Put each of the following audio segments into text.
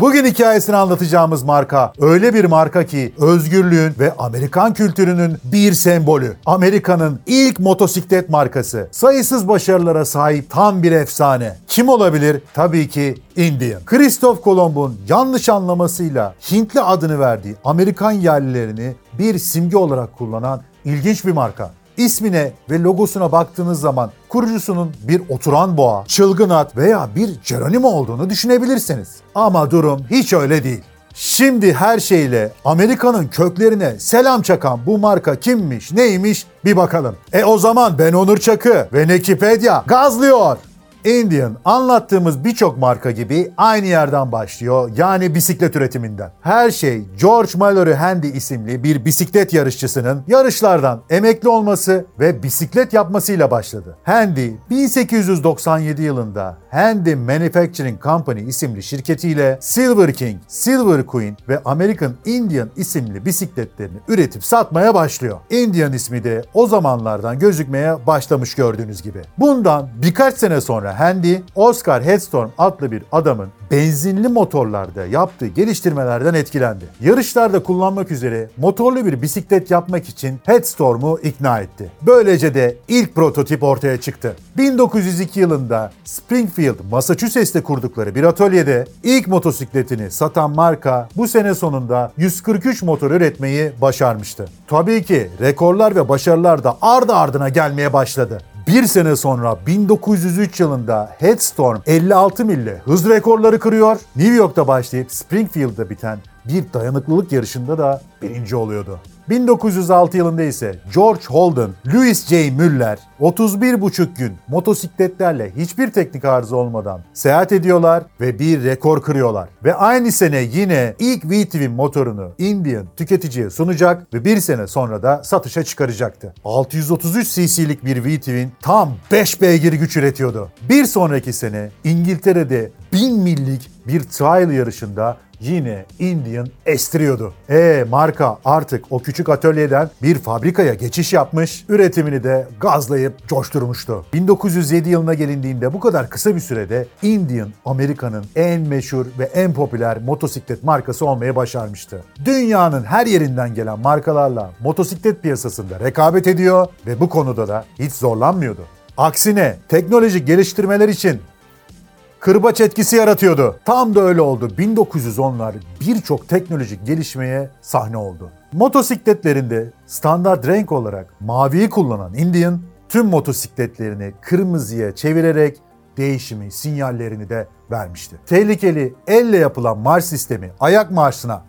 Bugün hikayesini anlatacağımız marka öyle bir marka ki özgürlüğün ve Amerikan kültürünün bir sembolü. Amerika'nın ilk motosiklet markası. Sayısız başarılara sahip tam bir efsane. Kim olabilir? Tabii ki Indian. Christoph Kolomb'un yanlış anlamasıyla Hintli adını verdiği Amerikan yerlilerini bir simge olarak kullanan ilginç bir marka. İsmine ve logosuna baktığınız zaman kurucusunun bir oturan boğa, çılgın at veya bir Geronimo olduğunu düşünebilirsiniz. Ama durum hiç öyle değil. Şimdi her şeyle Amerika'nın köklerine selam çakan bu marka kimmiş, neymiş bir bakalım. E o zaman ben Onur Çakı ve Nekipedia gazlıyor. Indian anlattığımız birçok marka gibi aynı yerden başlıyor yani bisiklet üretiminden. Her şey George Mallory Handy isimli bir bisiklet yarışçısının yarışlardan emekli olması ve bisiklet yapmasıyla başladı. Handy 1897 yılında Handy Manufacturing Company isimli şirketiyle Silver King, Silver Queen ve American Indian isimli bisikletlerini üretip satmaya başlıyor. Indian ismi de o zamanlardan gözükmeye başlamış gördüğünüz gibi. Bundan birkaç sene sonra Handy, Oscar Headstorm adlı bir adamın benzinli motorlarda yaptığı geliştirmelerden etkilendi. Yarışlarda kullanmak üzere motorlu bir bisiklet yapmak için Headstorm'u ikna etti. Böylece de ilk prototip ortaya çıktı. 1902 yılında Springfield, Massachusetts'te kurdukları bir atölyede ilk motosikletini satan marka bu sene sonunda 143 motor üretmeyi başarmıştı. Tabii ki rekorlar ve başarılar da ardı ardına gelmeye başladı. Bir sene sonra 1903 yılında Headstorm 56 mille hız rekorları kırıyor. New York'ta başlayıp Springfield'da biten bir dayanıklılık yarışında da birinci oluyordu. 1906 yılında ise George Holden, Louis J. Müller 31,5 gün motosikletlerle hiçbir teknik arıza olmadan seyahat ediyorlar ve bir rekor kırıyorlar. Ve aynı sene yine ilk V-Twin motorunu Indian tüketiciye sunacak ve bir sene sonra da satışa çıkaracaktı. 633 cc'lik bir V-Twin tam 5 beygir güç üretiyordu. Bir sonraki sene İngiltere'de 1000 millik bir trial yarışında yine Indian estiriyordu. E marka artık o küçük atölyeden bir fabrikaya geçiş yapmış, üretimini de gazlayıp coşturmuştu. 1907 yılına gelindiğinde bu kadar kısa bir sürede Indian Amerika'nın en meşhur ve en popüler motosiklet markası olmaya başarmıştı. Dünyanın her yerinden gelen markalarla motosiklet piyasasında rekabet ediyor ve bu konuda da hiç zorlanmıyordu. Aksine teknolojik geliştirmeler için kırbaç etkisi yaratıyordu. Tam da öyle oldu. 1910'lar birçok teknolojik gelişmeye sahne oldu. Motosikletlerinde standart renk olarak maviyi kullanan Indian tüm motosikletlerini kırmızıya çevirerek değişimi sinyallerini de vermişti. Tehlikeli elle yapılan marş sistemi ayak marşına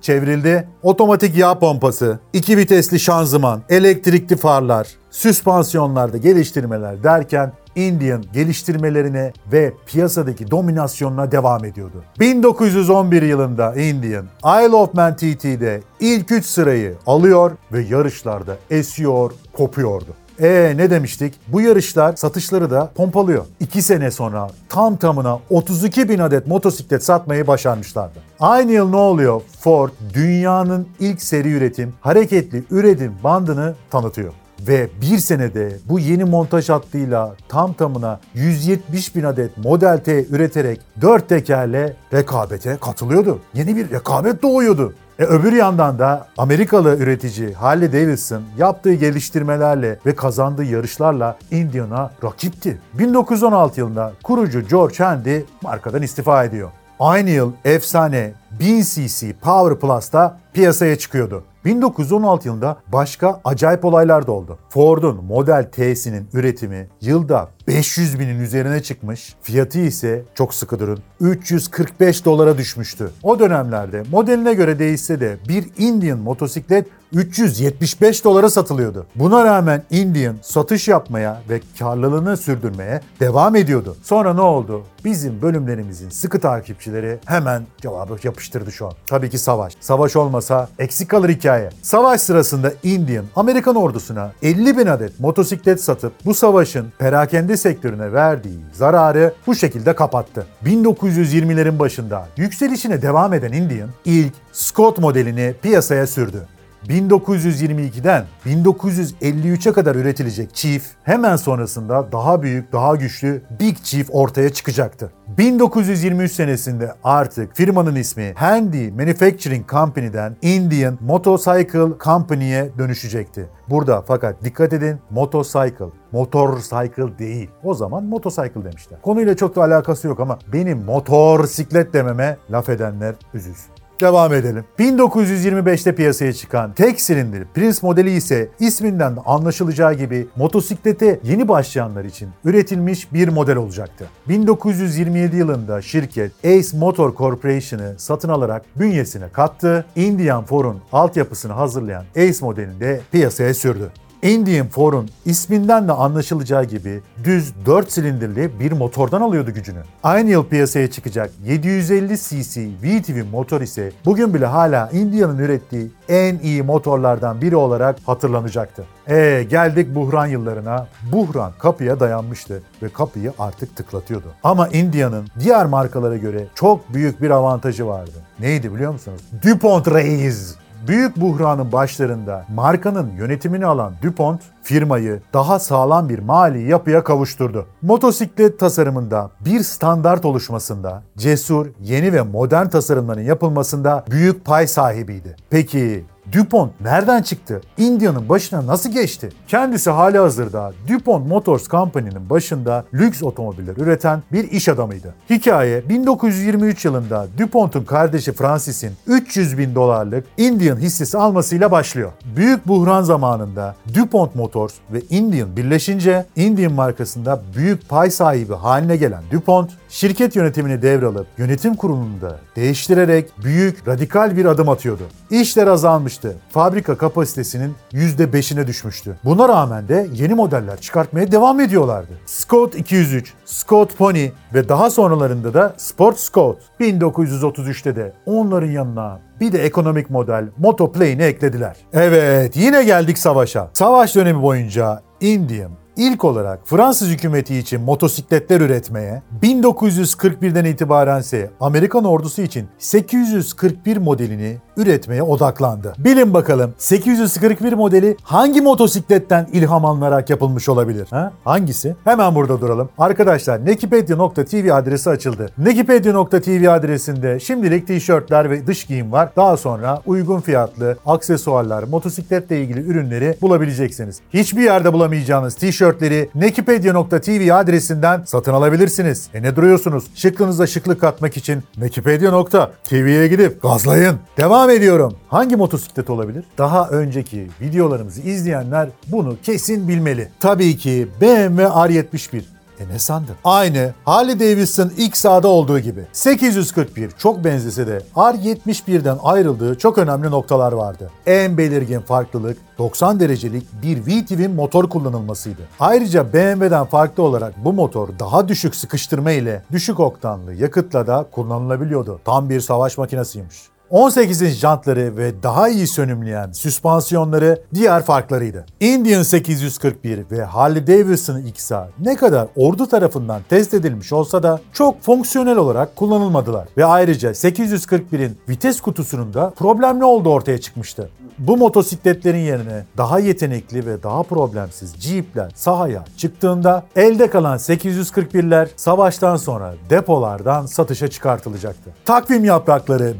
çevrildi. Otomatik yağ pompası, iki vitesli şanzıman, elektrikli farlar, süspansiyonlarda geliştirmeler derken Indian geliştirmelerine ve piyasadaki dominasyonuna devam ediyordu. 1911 yılında Indian, Isle of Man TT'de ilk 3 sırayı alıyor ve yarışlarda esiyor, kopuyordu. E ne demiştik? Bu yarışlar satışları da pompalıyor. 2 sene sonra tam tamına 32 bin adet motosiklet satmayı başarmışlardı. Aynı yıl ne oluyor? Ford dünyanın ilk seri üretim hareketli üretim bandını tanıtıyor ve bir senede bu yeni montaj hattıyla tam tamına 170 bin adet Model T üreterek dört tekerle rekabete katılıyordu. Yeni bir rekabet doğuyordu. E öbür yandan da Amerikalı üretici Harley Davidson yaptığı geliştirmelerle ve kazandığı yarışlarla Indian'a rakipti. 1916 yılında kurucu George Handy markadan istifa ediyor. Aynı yıl efsane 1000 cc Power Plus'ta piyasaya çıkıyordu. 1916 yılında başka acayip olaylar da oldu. Ford'un Model T'sinin üretimi yılda 500 binin üzerine çıkmış. Fiyatı ise çok sıkı durun 345 dolara düşmüştü. O dönemlerde modeline göre değişse de bir Indian motosiklet 375 dolara satılıyordu. Buna rağmen Indian satış yapmaya ve karlılığını sürdürmeye devam ediyordu. Sonra ne oldu? Bizim bölümlerimizin sıkı takipçileri hemen cevabı yapıştırdı şu an. Tabii ki savaş. Savaş olmasa eksik kalır hikaye. Savaş sırasında Indian Amerikan ordusuna 50 bin adet motosiklet satıp bu savaşın perakende sektörüne verdiği zararı bu şekilde kapattı. 1920'lerin başında yükselişine devam eden Indian ilk Scott modelini piyasaya sürdü. 1922'den 1953'e kadar üretilecek Chief hemen sonrasında daha büyük, daha güçlü Big Chief ortaya çıkacaktı. 1923 senesinde artık firmanın ismi Handy Manufacturing Company'den Indian Motorcycle Company'ye dönüşecekti. Burada fakat dikkat edin motorcycle, motorcycle değil. O zaman motorcycle demişler. Konuyla çok da alakası yok ama benim motorsiklet dememe laf edenler üzülsün. Devam edelim. 1925'te piyasaya çıkan tek silindir Prince modeli ise isminden de anlaşılacağı gibi motosiklete yeni başlayanlar için üretilmiş bir model olacaktı. 1927 yılında şirket Ace Motor Corporation'ı satın alarak bünyesine kattı. Indian Ford'un altyapısını hazırlayan Ace modelini de piyasaya sürdü. Indian Ford'un isminden de anlaşılacağı gibi düz 4 silindirli bir motordan alıyordu gücünü. Aynı yıl piyasaya çıkacak 750 cc VTV motor ise bugün bile hala Indian'ın ürettiği en iyi motorlardan biri olarak hatırlanacaktı. E geldik buhran yıllarına. Buhran kapıya dayanmıştı ve kapıyı artık tıklatıyordu. Ama Indian'ın diğer markalara göre çok büyük bir avantajı vardı. Neydi biliyor musunuz? DuPont Reis. Büyük buhranın başlarında markanın yönetimini alan DuPont firmayı daha sağlam bir mali yapıya kavuşturdu. Motosiklet tasarımında bir standart oluşmasında, cesur, yeni ve modern tasarımların yapılmasında büyük pay sahibiydi. Peki DuPont nereden çıktı? India'nın başına nasıl geçti? Kendisi hali hazırda DuPont Motors Company'nin başında lüks otomobiller üreten bir iş adamıydı. Hikaye 1923 yılında DuPont'un kardeşi Francis'in 300 bin dolarlık Indian hissesi almasıyla başlıyor. Büyük buhran zamanında DuPont Motors ve Indian birleşince Indian markasında büyük pay sahibi haline gelen DuPont, şirket yönetimini devralıp yönetim kurulunu da değiştirerek büyük radikal bir adım atıyordu. İşler azalmıştı. Fabrika kapasitesinin %5'ine düşmüştü. Buna rağmen de yeni modeller çıkartmaya devam ediyorlardı. Scott 203, Scott Pony ve daha sonralarında da Sport Scott. 1933'te de onların yanına bir de ekonomik model Motoplane'i eklediler. Evet yine geldik savaşa. Savaş dönemi boyunca Indian, İlk olarak Fransız hükümeti için motosikletler üretmeye, 1941'den itibaren ise Amerikan ordusu için 841 modelini üretmeye odaklandı. Bilin bakalım 841 modeli hangi motosikletten ilham alınarak yapılmış olabilir? Ha? Hangisi? Hemen burada duralım. Arkadaşlar nekipedia.tv adresi açıldı. Nekipedia.tv adresinde şimdilik tişörtler ve dış giyim var. Daha sonra uygun fiyatlı aksesuarlar, motosikletle ilgili ürünleri bulabileceksiniz. Hiçbir yerde bulamayacağınız tişörtleri nekipedia.tv adresinden satın alabilirsiniz. E ne duruyorsunuz? Şıklığınıza şıklık katmak için nekipedia.tv'ye gidip gazlayın. Devam ediyorum. Hangi motosiklet olabilir? Daha önceki videolarımızı izleyenler bunu kesin bilmeli. Tabii ki BMW R71. E ne sandın? Aynı Harley Davidson XA'da olduğu gibi. 841 çok benzese de R71'den ayrıldığı çok önemli noktalar vardı. En belirgin farklılık 90 derecelik bir V-twin motor kullanılmasıydı. Ayrıca BMW'den farklı olarak bu motor daha düşük sıkıştırma ile düşük oktanlı yakıtla da kullanılabiliyordu. Tam bir savaş makinesiymiş. 18 inç jantları ve daha iyi sönümleyen süspansiyonları diğer farklarıydı. Indian 841 ve Harley Davidson XA ne kadar ordu tarafından test edilmiş olsa da çok fonksiyonel olarak kullanılmadılar. Ve ayrıca 841'in vites kutusunun da problemli olduğu ortaya çıkmıştı. Bu motosikletlerin yerine daha yetenekli ve daha problemsiz Jeep'ler sahaya çıktığında elde kalan 841'ler savaştan sonra depolardan satışa çıkartılacaktı. Takvim yaprakları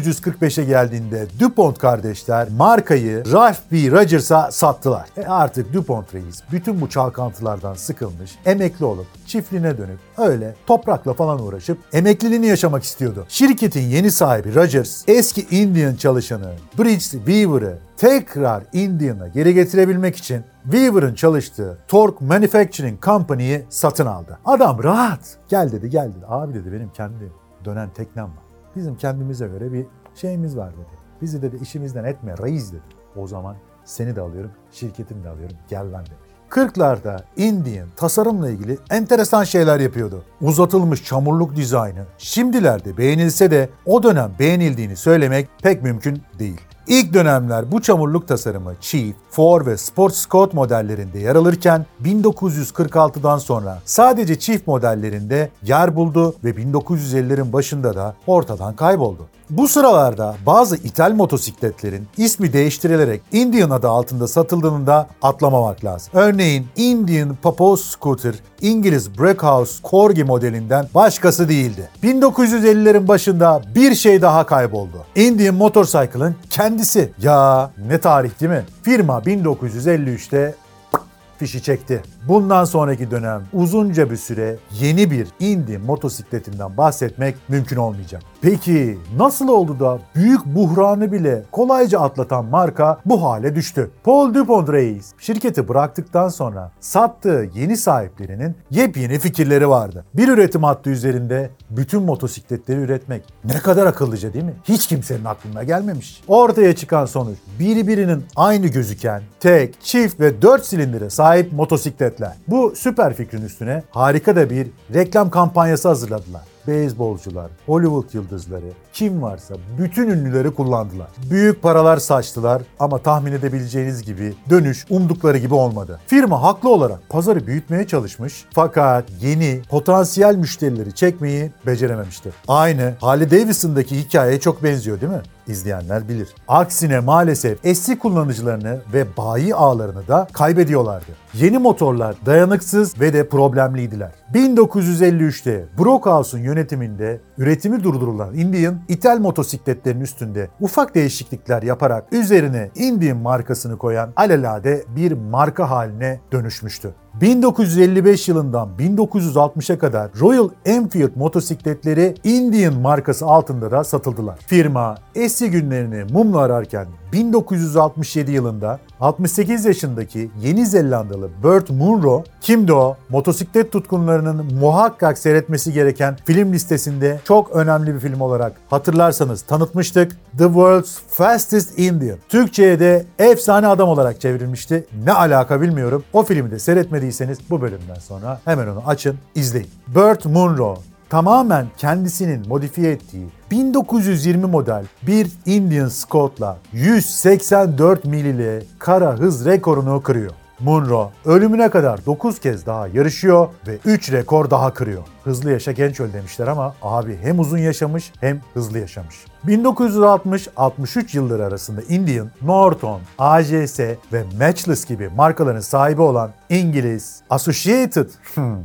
1945'e geldiğinde DuPont kardeşler markayı Ralph B. Rogers'a sattılar. E artık DuPont reis bütün bu çalkantılardan sıkılmış, emekli olup çiftliğine dönüp öyle toprakla falan uğraşıp emekliliğini yaşamak istiyordu. Şirketin yeni sahibi Rogers eski Indian çalışanı Bridge Weaver'ı tekrar Indian'a geri getirebilmek için Weaver'ın çalıştığı Torque Manufacturing Company'yi satın aldı. Adam rahat. Gel dedi gel dedi. Abi dedi benim kendi dönen teknem var. Bizim kendimize göre bir şeyimiz var dedi. Bizi dedi işimizden etme reis dedi. O zaman seni de alıyorum, şirketini de alıyorum. Gel lan demiş. 40'larda Indian tasarımla ilgili enteresan şeyler yapıyordu. Uzatılmış çamurluk dizaynı şimdilerde beğenilse de o dönem beğenildiğini söylemek pek mümkün değil. İlk dönemler bu çamurluk tasarımı Chief, Ford ve Sport Scott modellerinde yer alırken 1946'dan sonra sadece Chief modellerinde yer buldu ve 1950'lerin başında da ortadan kayboldu. Bu sıralarda bazı ithal motosikletlerin ismi değiştirilerek Indian adı altında satıldığını da atlamamak lazım. Örneğin Indian Papos Scooter İngiliz Breakhouse Corgi modelinden başkası değildi. 1950'lerin başında bir şey daha kayboldu. Indian Motorcycle'ın kendisi. Ya ne tarih değil mi? Firma 1953'te fişi çekti. Bundan sonraki dönem uzunca bir süre yeni bir Indy motosikletinden bahsetmek mümkün olmayacak. Peki nasıl oldu da büyük buhranı bile kolayca atlatan marka bu hale düştü? Paul Dupont Reis şirketi bıraktıktan sonra sattığı yeni sahiplerinin yepyeni fikirleri vardı. Bir üretim hattı üzerinde bütün motosikletleri üretmek. Ne kadar akıllıca değil mi? Hiç kimsenin aklına gelmemiş. Ortaya çıkan sonuç birbirinin aynı gözüken tek, çift ve dört silindire sahip motosikletler. Bu süper fikrin üstüne harika da bir reklam kampanyası hazırladılar beyzbolcular, Hollywood yıldızları, kim varsa bütün ünlüleri kullandılar. Büyük paralar saçtılar ama tahmin edebileceğiniz gibi dönüş umdukları gibi olmadı. Firma haklı olarak pazarı büyütmeye çalışmış fakat yeni potansiyel müşterileri çekmeyi becerememişti. Aynı Harley Davidson'daki hikayeye çok benziyor değil mi? izleyenler bilir. Aksine maalesef eski kullanıcılarını ve bayi ağlarını da kaybediyorlardı. Yeni motorlar dayanıksız ve de problemliydiler. 1953'te Brockhouse'un yönetiminde üretimi durdurulan Indian, ithal motosikletlerin üstünde ufak değişiklikler yaparak üzerine Indian markasını koyan alelade bir marka haline dönüşmüştü. 1955 yılından 1960'a kadar Royal Enfield motosikletleri Indian markası altında da satıldılar. Firma eski günlerini mumla ararken 1967 yılında 68 yaşındaki Yeni Zelandalı Burt Munro, kimdi o? Motosiklet tutkunlarının muhakkak seyretmesi gereken film listesinde çok önemli bir film olarak hatırlarsanız tanıtmıştık. The World's Fastest Indian. Türkçe'ye de efsane adam olarak çevrilmişti. Ne alaka bilmiyorum. O filmi de seyretmediyseniz bu bölümden sonra hemen onu açın, izleyin. Burt Munro tamamen kendisinin modifiye ettiği 1920 model bir Indian Scott'la 184 mil ile kara hız rekorunu kırıyor. Munro ölümüne kadar 9 kez daha yarışıyor ve 3 rekor daha kırıyor. Hızlı yaşa genç öl demişler ama abi hem uzun yaşamış hem hızlı yaşamış. 1960-63 yılları arasında Indian, Norton, AJS ve Matchless gibi markaların sahibi olan İngiliz Associated hmm,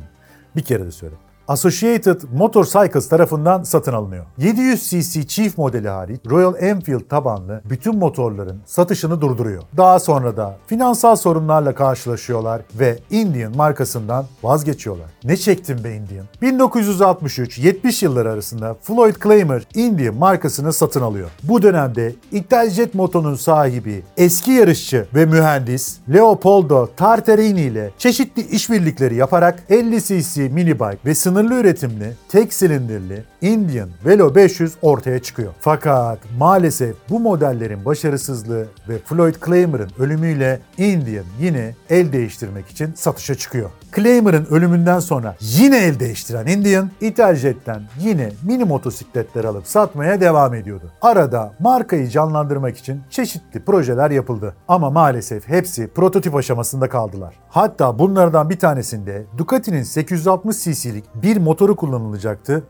bir kere de söyle. Associated Motorcycles tarafından satın alınıyor. 700 cc Chief modeli hariç Royal Enfield tabanlı bütün motorların satışını durduruyor. Daha sonra da finansal sorunlarla karşılaşıyorlar ve Indian markasından vazgeçiyorlar. Ne çektim be Indian? 1963-70 yılları arasında Floyd Claimer Indian markasını satın alıyor. Bu dönemde İtaljet Moto'nun sahibi eski yarışçı ve mühendis Leopoldo Tartarini ile çeşitli işbirlikleri yaparak 50 cc mini bike ve sınır sınırlı üretimli, tek silindirli Indian Velo 500 ortaya çıkıyor. Fakat maalesef bu modellerin başarısızlığı ve Floyd Claimer'ın ölümüyle Indian yine el değiştirmek için satışa çıkıyor. Claimer'ın ölümünden sonra yine el değiştiren Indian, İtaljet'ten yine mini motosikletler alıp satmaya devam ediyordu. Arada markayı canlandırmak için çeşitli projeler yapıldı. Ama maalesef hepsi prototip aşamasında kaldılar. Hatta bunlardan bir tanesinde Ducati'nin 860 cc'lik bir motoru kullanılacaktı.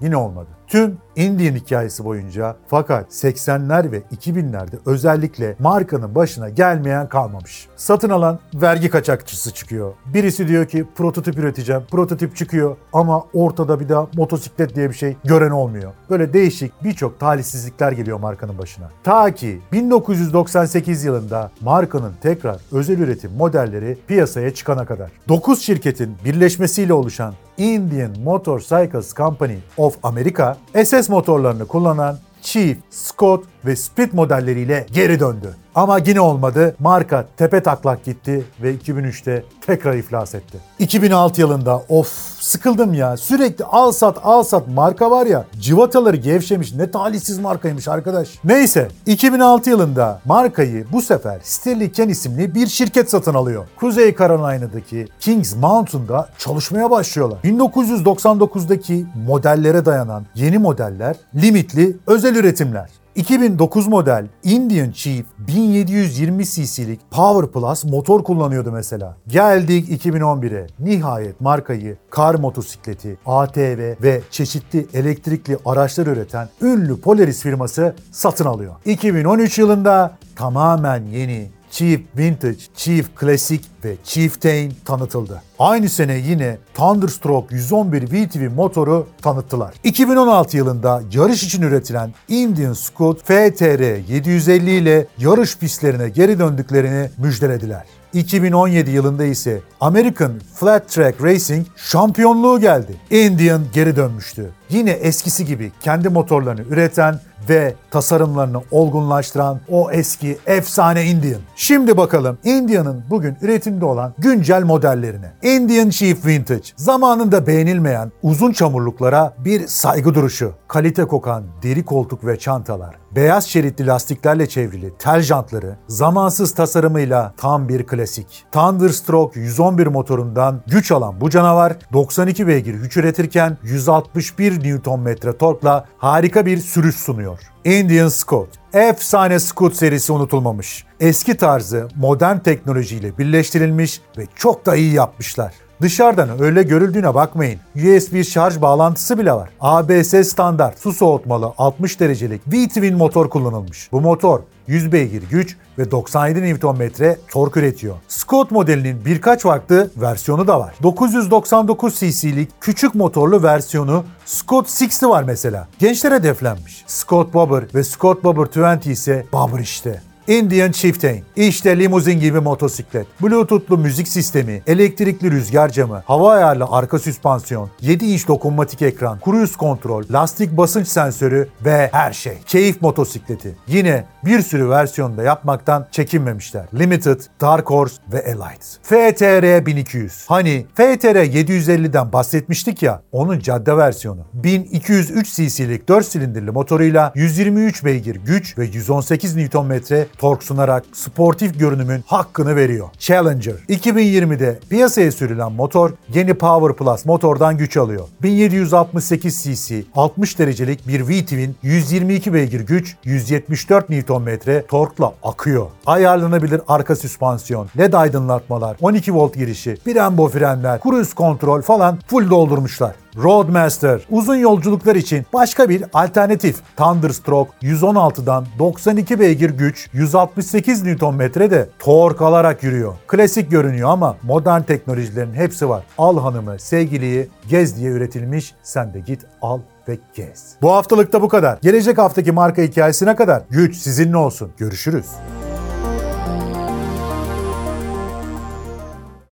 Yine olmadı. Tüm Indian hikayesi boyunca fakat 80'ler ve 2000'lerde özellikle markanın başına gelmeyen kalmamış. Satın alan vergi kaçakçısı çıkıyor. Birisi diyor ki prototip üreteceğim. Prototip çıkıyor ama ortada bir daha motosiklet diye bir şey gören olmuyor. Böyle değişik birçok talihsizlikler geliyor markanın başına. Ta ki 1998 yılında markanın tekrar özel üretim modelleri piyasaya çıkana kadar. 9 şirketin birleşmesiyle oluşan Indian Motorcycles Company of America SS motorlarını kullanan Chief, Scott ve Split modelleriyle geri döndü. Ama yine olmadı. Marka tepe taklak gitti ve 2003'te tekrar iflas etti. 2006 yılında of sıkıldım ya. Sürekli al sat al sat marka var ya. Civataları gevşemiş. Ne talihsiz markaymış arkadaş. Neyse 2006 yılında markayı bu sefer Sterling Ken isimli bir şirket satın alıyor. Kuzey Carolina'daki Kings Mountain'da çalışmaya başlıyorlar. 1999'daki modellere dayanan yeni modeller limitli özel üretimler. 2009 model Indian Chief 1720 cc'lik Power Plus motor kullanıyordu mesela. Geldik 2011'e. Nihayet markayı kar motosikleti, ATV ve çeşitli elektrikli araçlar üreten ünlü Polaris firması satın alıyor. 2013 yılında tamamen yeni Chief Vintage, Chief Classic ve Chieftain tanıtıldı. Aynı sene yine Thunderstroke 111 VTV motoru tanıttılar. 2016 yılında yarış için üretilen Indian Scoot FTR 750 ile yarış pistlerine geri döndüklerini müjdelediler. 2017 yılında ise American Flat Track Racing şampiyonluğu geldi. Indian geri dönmüştü. Yine eskisi gibi kendi motorlarını üreten ve tasarımlarını olgunlaştıran o eski efsane Indian. Şimdi bakalım Indian'ın bugün üretimde olan güncel modellerine. Indian Chief Vintage. Zamanında beğenilmeyen uzun çamurluklara bir saygı duruşu. Kalite kokan deri koltuk ve çantalar. Beyaz şeritli lastiklerle çevrili tel jantları zamansız tasarımıyla tam bir klasik. Thunderstroke 111 motorundan güç alan bu canavar 92 beygir güç üretirken 161 Nm torkla harika bir sürüş sunuyor. Indian Scout. Efsane Scout serisi unutulmamış. Eski tarzı modern teknolojiyle birleştirilmiş ve çok da iyi yapmışlar. Dışarıdan öyle görüldüğüne bakmayın. USB şarj bağlantısı bile var. ABS standart su soğutmalı 60 derecelik V-Twin motor kullanılmış. Bu motor 100 beygir güç ve 97 Nm tork üretiyor. Scott modelinin birkaç farklı versiyonu da var. 999 cc'lik küçük motorlu versiyonu Scott 60 var mesela. Gençlere hedeflenmiş. Scott Bobber ve Scott Bobber 20 ise Bobber işte. Indian Chieftain. İşte limuzin gibi motosiklet. Bluetooth'lu müzik sistemi, elektrikli rüzgar camı, hava ayarlı arka süspansiyon, 7 inç dokunmatik ekran, cruise kontrol, lastik basınç sensörü ve her şey. Keyif motosikleti. Yine bir sürü versiyonda yapmaktan çekinmemişler. Limited, Dark Horse ve Elite. FTR 1200. Hani FTR 750'den bahsetmiştik ya, onun cadde versiyonu. 1203 cc'lik 4 silindirli motoruyla 123 beygir güç ve 118 Nm tork sunarak sportif görünümün hakkını veriyor. Challenger 2020'de piyasaya sürülen motor yeni Power Plus motordan güç alıyor. 1768 cc 60 derecelik bir V-Twin 122 beygir güç 174 Nm torkla akıyor. Ayarlanabilir arka süspansiyon, led aydınlatmalar, 12 volt girişi, brembo frenler, cruise kontrol falan full doldurmuşlar. Roadmaster uzun yolculuklar için başka bir alternatif. Thunderstroke 116'dan 92 beygir güç 168 Nm de tork alarak yürüyor. Klasik görünüyor ama modern teknolojilerin hepsi var. Al hanımı, sevgiliyi gez diye üretilmiş. Sen de git al ve gez. Bu haftalıkta bu kadar. Gelecek haftaki marka hikayesine kadar güç sizinle olsun. Görüşürüz.